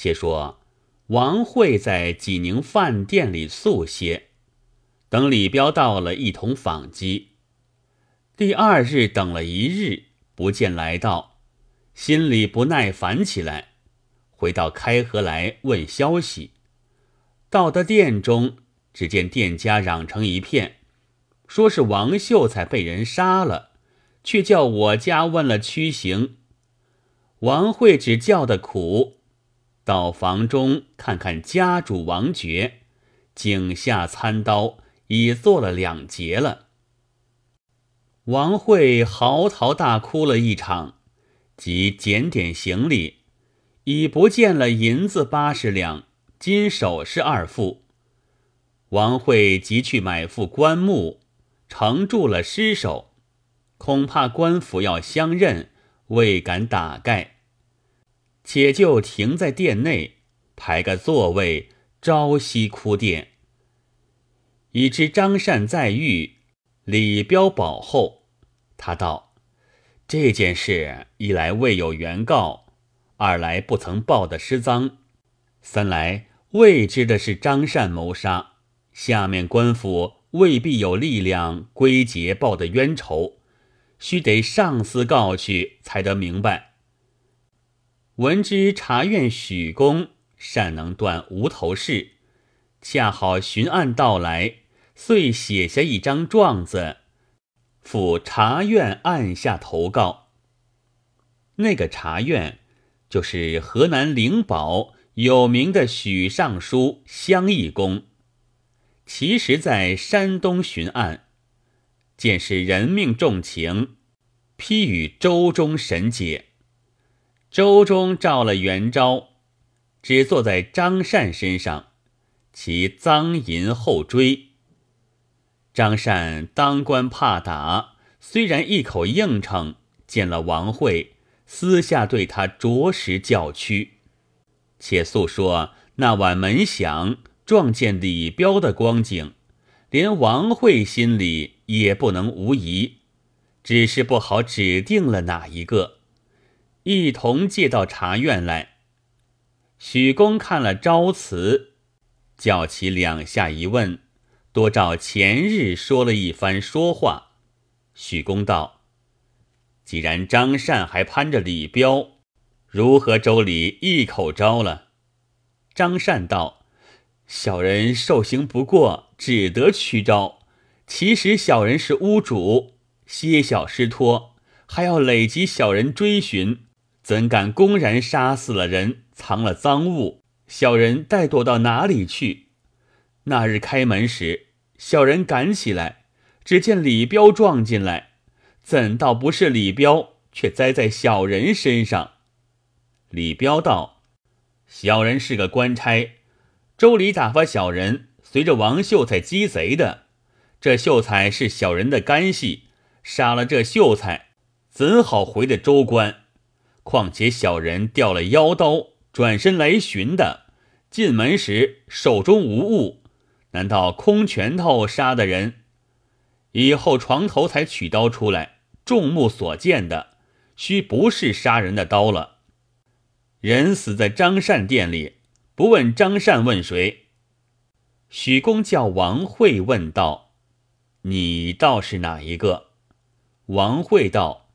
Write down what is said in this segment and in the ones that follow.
且说王惠在济宁饭店里宿歇，等李彪到了，一同访击。第二日等了一日，不见来到，心里不耐烦起来，回到开河来问消息。到的店中，只见店家嚷成一片，说是王秀才被人杀了，却叫我家问了屈行。王慧只叫的苦，到房中看看家主王爵，颈下餐刀已做了两截了。王慧嚎啕大哭了一场，即检点行李，已不见了银子八十两。金首饰二副，王慧即去买副棺木，承住了尸首，恐怕官府要相认，未敢打盖，且就停在殿内，排个座位，朝夕哭奠。已知张善在狱，李彪保后，他道：“这件事一来未有原告，二来不曾报的失赃，三来。”未知的是张善谋杀，下面官府未必有力量归结报的冤仇，须得上司告去才得明白。闻知察院许公善能断无头事，恰好巡案到来，遂写下一张状子，赴察院按下投告。那个察院，就是河南灵宝。有名的许尚书乡义公，其实在山东巡案，见是人命重情，批与周中审解。周中召了元昭，只坐在张善身上，其赃银后追。张善当官怕打，虽然一口应承，见了王惠，私下对他着实叫屈。且诉说那晚门响撞见李彪的光景，连王慧心里也不能无疑，只是不好指定了哪一个。一同借到茶院来，许公看了招词，叫其两下一问，多照前日说了一番说话。许公道：“既然张善还攀着李彪。”如何周礼一口招了？张善道：“小人受刑不过，只得屈招。其实小人是屋主，些小失托，还要累及小人追寻，怎敢公然杀死了人，藏了赃物？小人待躲到哪里去？那日开门时，小人赶起来，只见李彪撞进来，怎道不是李彪，却栽在小人身上？”李彪道：“小人是个官差，周礼打发小人随着王秀才鸡贼的。这秀才是小人的干系，杀了这秀才，怎好回的州官？况且小人掉了腰刀，转身来寻的，进门时手中无物，难道空拳头杀的人？以后床头才取刀出来，众目所见的，须不是杀人的刀了。”人死在张善店里，不问张善问谁？许公叫王慧问道：“你倒是哪一个？”王慧道：“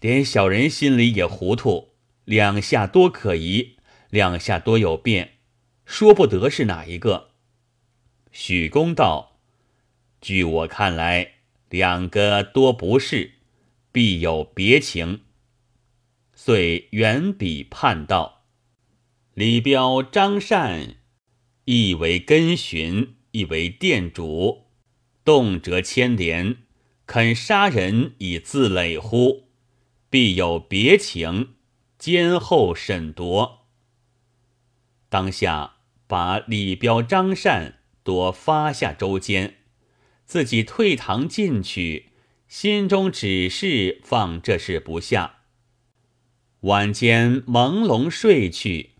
连小人心里也糊涂，两下多可疑，两下多有变，说不得是哪一个。”许公道：“据我看来，两个多不是，必有别情。”遂远笔判道：“李彪、张善，一为根寻，一为店主，动辄牵连，肯杀人以自累乎？必有别情，监后审夺。当下把李彪、张善多发下周监，自己退堂进去，心中只是放这事不下。”晚间朦胧睡去，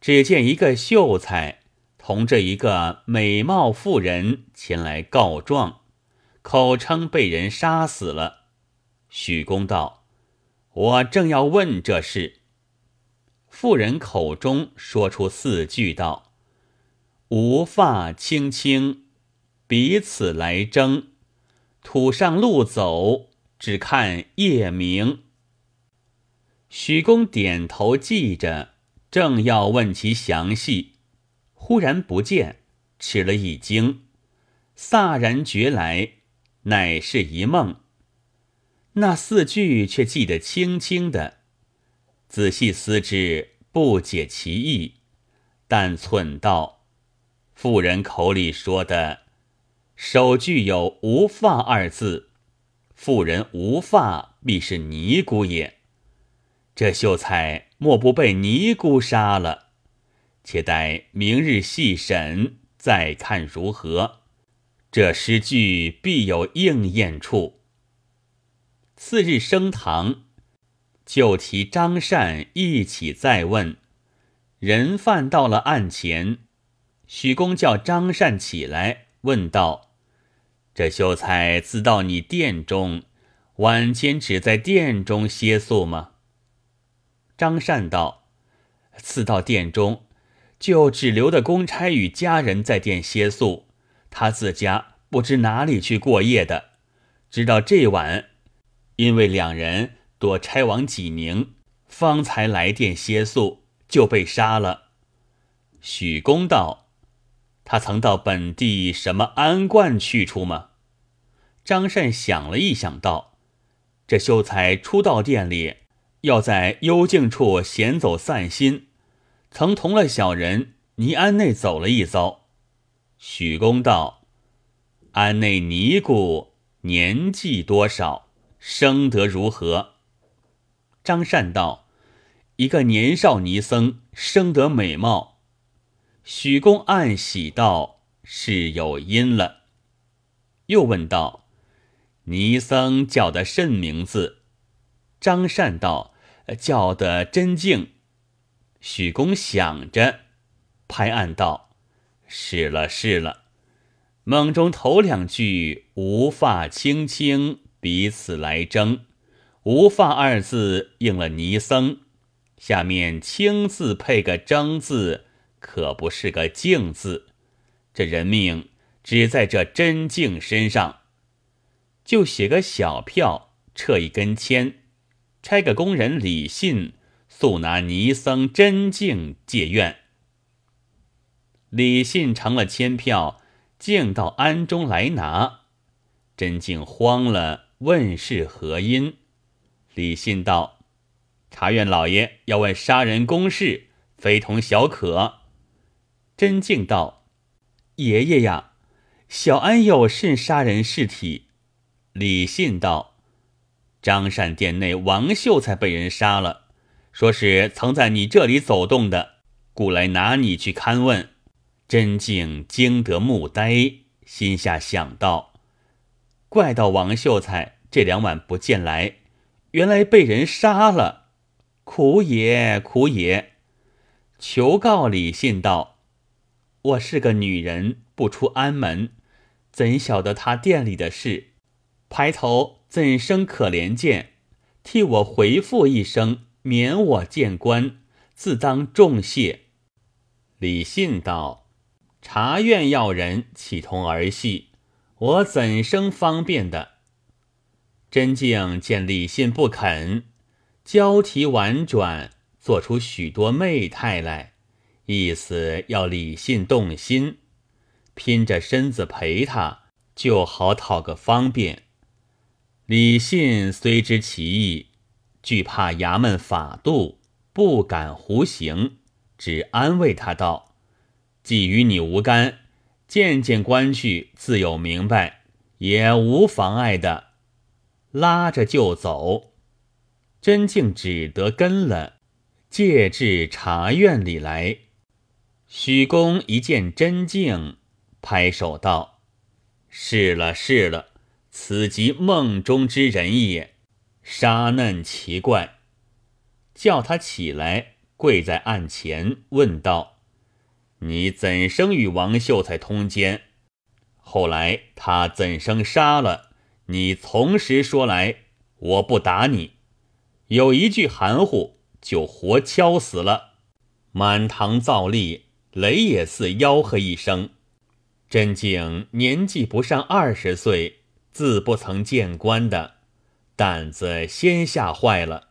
只见一个秀才同着一个美貌妇人前来告状，口称被人杀死了。许公道：“我正要问这事。”妇人口中说出四句道：“无发青青，彼此来争。土上路走，只看夜明。”许公点头记着，正要问其详细，忽然不见，吃了一惊，飒然觉来，乃是一梦。那四句却记得清清的。仔细思之，不解其意，但忖道：“妇人口里说的首句有‘无发’二字，妇人无发，必是尼姑也。这秀才莫不被尼姑杀了？且待明日细审，再看如何。这诗句必有应验处。”次日升堂。就提张善一起再问，人犯到了案前，许公叫张善起来问道：“这秀才自到你殿中，晚间只在殿中歇宿吗？”张善道：“次到殿中，就只留的公差与家人在殿歇宿，他自家不知哪里去过夜的，直到这晚，因为两人。”躲差往济宁，方才来电歇宿，就被杀了。许公道：“他曾到本地什么安观去处吗？”张善想了一想，道：“这秀才初到店里，要在幽静处闲走散心，曾同了小人尼安内走了一遭。”许公道：“安内尼姑年纪多少？生得如何？”张善道：“一个年少尼僧，生得美貌。”许公暗喜道：“是有因了。”又问道：“尼僧叫的甚名字？”张善道：“叫的真静。”许公想着，拍案道：“是了，是了。”梦中头两句“无发青青，彼此来争。”无发二字应了尼僧，下面青字配个争字，可不是个静字。这人命只在这真静身上，就写个小票，撤一根签，差个工人李信速拿尼僧真静借愿。李信成了签票，径到庵中来拿。真静慌了，问是何因。李信道：“察院老爷要问杀人公事，非同小可。”真静道：“爷爷呀，小安有甚杀人事体？”李信道：“张善殿内王秀才被人杀了，说是曾在你这里走动的，故来拿你去勘问。”真静惊得目呆，心下想到：“怪到王秀才这两晚不见来。”原来被人杀了，苦也苦也！求告李信道：“我是个女人，不出安门，怎晓得他店里的事？排头怎生可怜见？替我回复一声，免我见官，自当重谢。”李信道：“茶院要人岂同儿戏？我怎生方便的？”真静见李信不肯，交提婉转，做出许多媚态来，意思要李信动心，拼着身子陪他，就好讨个方便。李信虽知其意，惧怕衙门法度，不敢胡行，只安慰他道：“既与你无干，见见官去，自有明白，也无妨碍的。”拉着就走，真静只得跟了，借至茶院里来。许公一见真静，拍手道：“是了，是了，此即梦中之人也。沙嫩奇怪。”叫他起来，跪在案前，问道：“你怎生与王秀才通奸？后来他怎生杀了？”你从实说来，我不打你。有一句含糊，就活敲死了。满堂造立，雷也似吆喝一声。真敬年纪不上二十岁，自不曾见官的，胆子先吓坏了，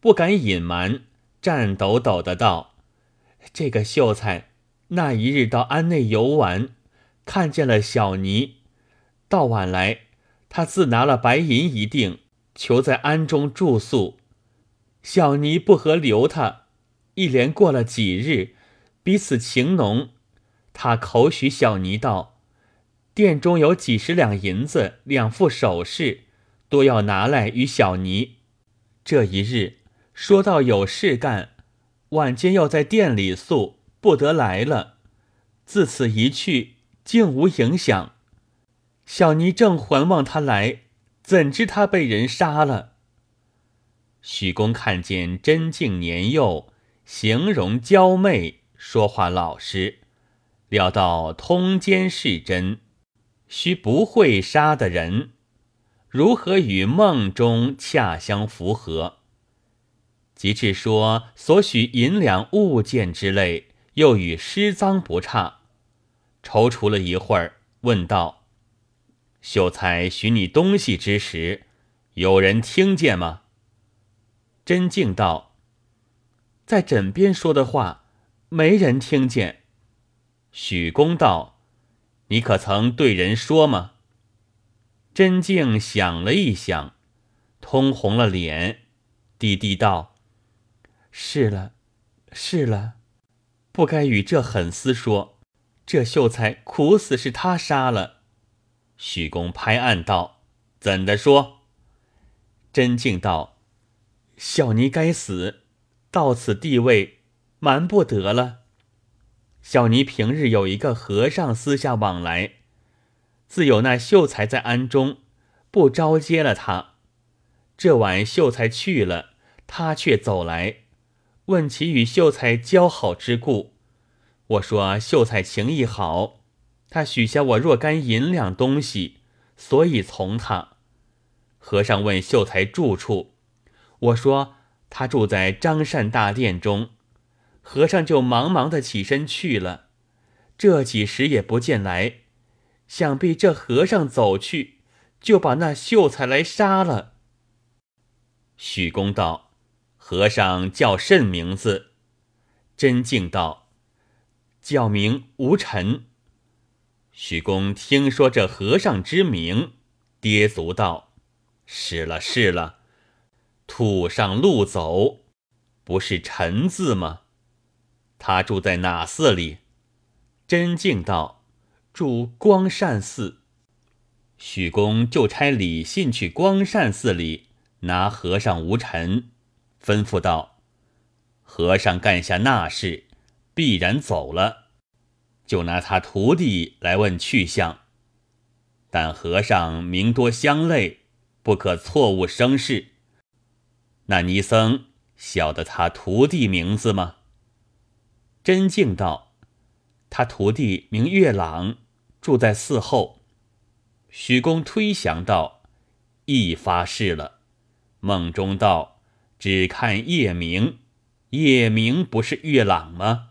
不敢隐瞒，颤抖抖的道：“这个秀才那一日到庵内游玩，看见了小尼，到晚来，他自拿了白银一锭，求在庵中住宿。小尼不合留他，一连过了几日，彼此情浓。”他口许小尼道：“店中有几十两银子，两副首饰，都要拿来与小尼。这一日说到有事干，晚间要在店里宿，不得来了。自此一去，竟无影响。小尼正还望他来，怎知他被人杀了。”许公看见真静年幼，形容娇媚，说话老实。料到通奸是真，须不会杀的人，如何与梦中恰相符合？即至说所许银两物件之类，又与失赃不差。踌躇了一会儿，问道：“秀才寻你东西之时，有人听见吗？”真静道：“在枕边说的话，没人听见。”许公道：“你可曾对人说吗？”真静想了一想，通红了脸，低低道：“是了，是了，不该与这狠厮说。这秀才苦死是他杀了。”许公拍案道：“怎的说？”真静道：“小尼该死，到此地位，瞒不得了。”小尼平日有一个和尚私下往来，自有那秀才在庵中，不招接了他。这晚秀才去了，他却走来，问其与秀才交好之故。我说秀才情谊好，他许下我若干银两东西，所以从他。和尚问秀才住处，我说他住在张善大殿中。和尚就忙忙的起身去了，这几时也不见来，想必这和尚走去，就把那秀才来杀了。许公道：“和尚叫甚名字？”真敬道：“叫名无尘。”许公听说这和尚之名，跌足道：“是了是了，土上路走，不是陈字吗？”他住在哪寺里？真敬道：“住光善寺。”许公就差李信去光善寺里拿和尚无尘，吩咐道：“和尚干下那事，必然走了，就拿他徒弟来问去向。但和尚名多相类，不可错误生事。那尼僧晓得他徒弟名字吗？”真敬道：“他徒弟名月朗，住在寺后。”许公推详道：“一发誓了。”梦中道：“只看夜明，夜明不是月朗吗？”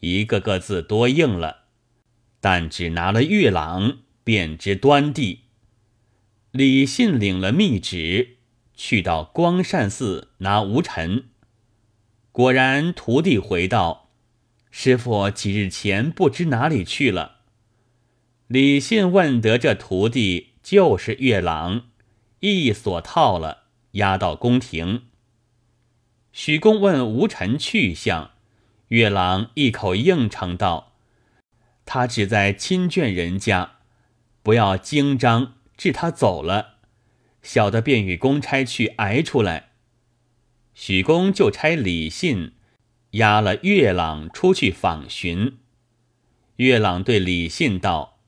一个个字多应了，但只拿了月朗，便知端地。李信领了密旨，去到光善寺拿无尘。果然，徒弟回道。师傅几日前不知哪里去了。李信问得这徒弟就是月朗，一锁套了，押到宫廷。许公问吴臣去向，月朗一口应承道：“他只在亲眷人家，不要惊张，至他走了，小的便与公差去挨出来。”许公就差李信。押了月朗出去访寻，月朗对李信道：“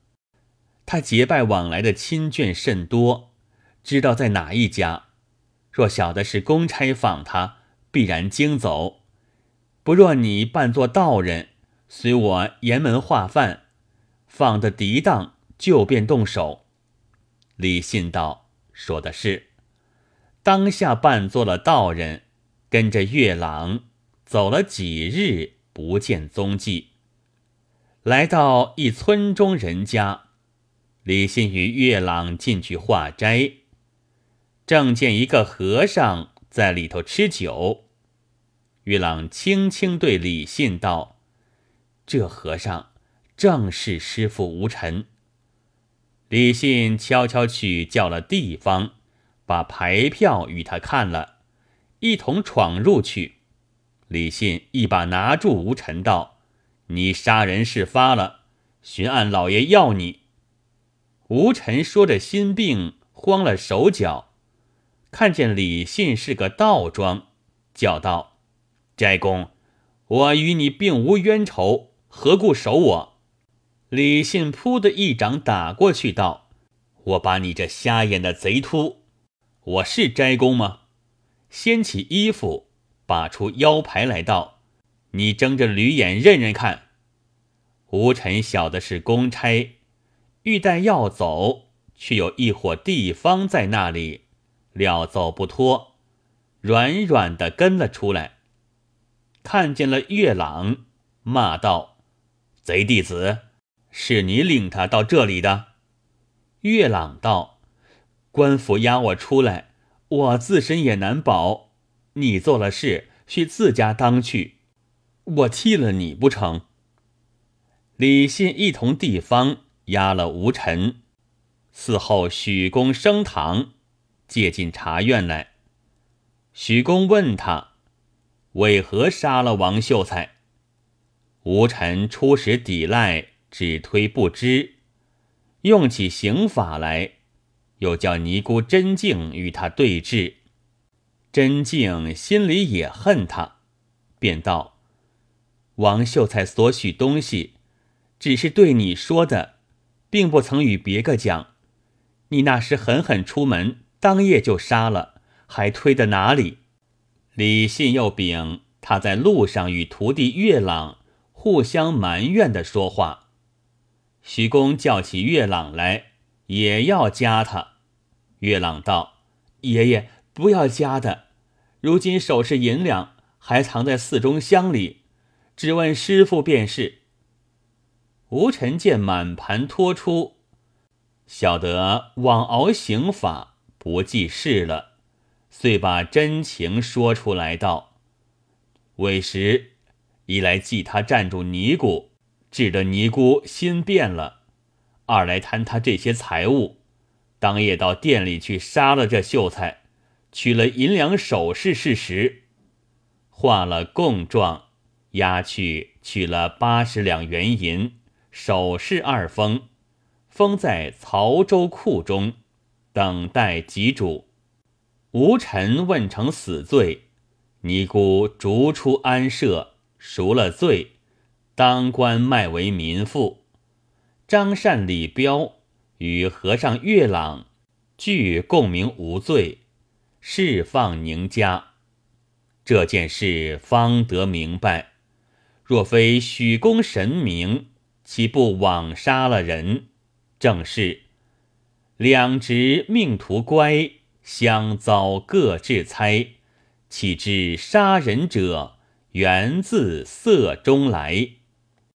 他结拜往来的亲眷甚多，知道在哪一家。若晓得是公差访他，必然惊走；不若你扮作道人，随我沿门化饭，放得涤当，就便动手。”李信道：“说的是。”当下扮作了道人，跟着月朗。走了几日，不见踪迹。来到一村中人家，李信与月朗进去化斋，正见一个和尚在里头吃酒。玉朗轻轻对李信道：“这和尚正是师傅吴尘。”李信悄悄去叫了地方，把牌票与他看了，一同闯入去。李信一把拿住吴尘道：“你杀人事发了，巡按老爷要你。”吴尘说着心病，慌了手脚，看见李信是个道庄，叫道。斋公，我与你并无冤仇，何故守我？李信扑的一掌打过去，道：“我把你这瞎眼的贼秃！我是斋公吗？”掀起衣服，拔出腰牌来道：“你睁着驴眼认认看。”吴尘晓得是公差，欲待要走，却有一伙地方在那里，料走不脱，软软的跟了出来。看见了月朗，骂道：“贼弟子，是你领他到这里的？”月朗道：“官府押我出来，我自身也难保。你做了事，需自家当去，我替了你不成？”李信一同地方押了吴尘，嗣后许公升堂，借进茶院来。许公问他。为何杀了王秀才？吴臣初时抵赖，只推不知，用起刑法来，又叫尼姑真静与他对峙。真静心里也恨他，便道：“王秀才所许东西，只是对你说的，并不曾与别个讲。你那时狠狠出门，当夜就杀了，还推的哪里？”李信又禀他在路上与徒弟月朗互相埋怨的说话。徐公叫起月朗来，也要加他。月朗道：“爷爷不要加的，如今首饰银两还藏在寺中箱里，只问师傅便是。”吴臣见满盘托出，晓得枉熬刑法，不记事了。遂把真情说出来道：“为时一来记他站住尼姑，致得尼姑心变了；二来贪他这些财物，当夜到店里去杀了这秀才，取了银两首饰事实，画了供状，押去取了八十两元银，首饰二封，封在曹州库中，等待吉主。”吴臣问成死罪，尼姑逐出安舍，赎了罪，当官卖为民妇。张善、李彪与和尚月朗俱共鸣无罪，释放宁家。这件事方得明白。若非许公神明，岂不枉杀了人？正是两直命途乖。相遭各致猜，岂知杀人者源自色中来。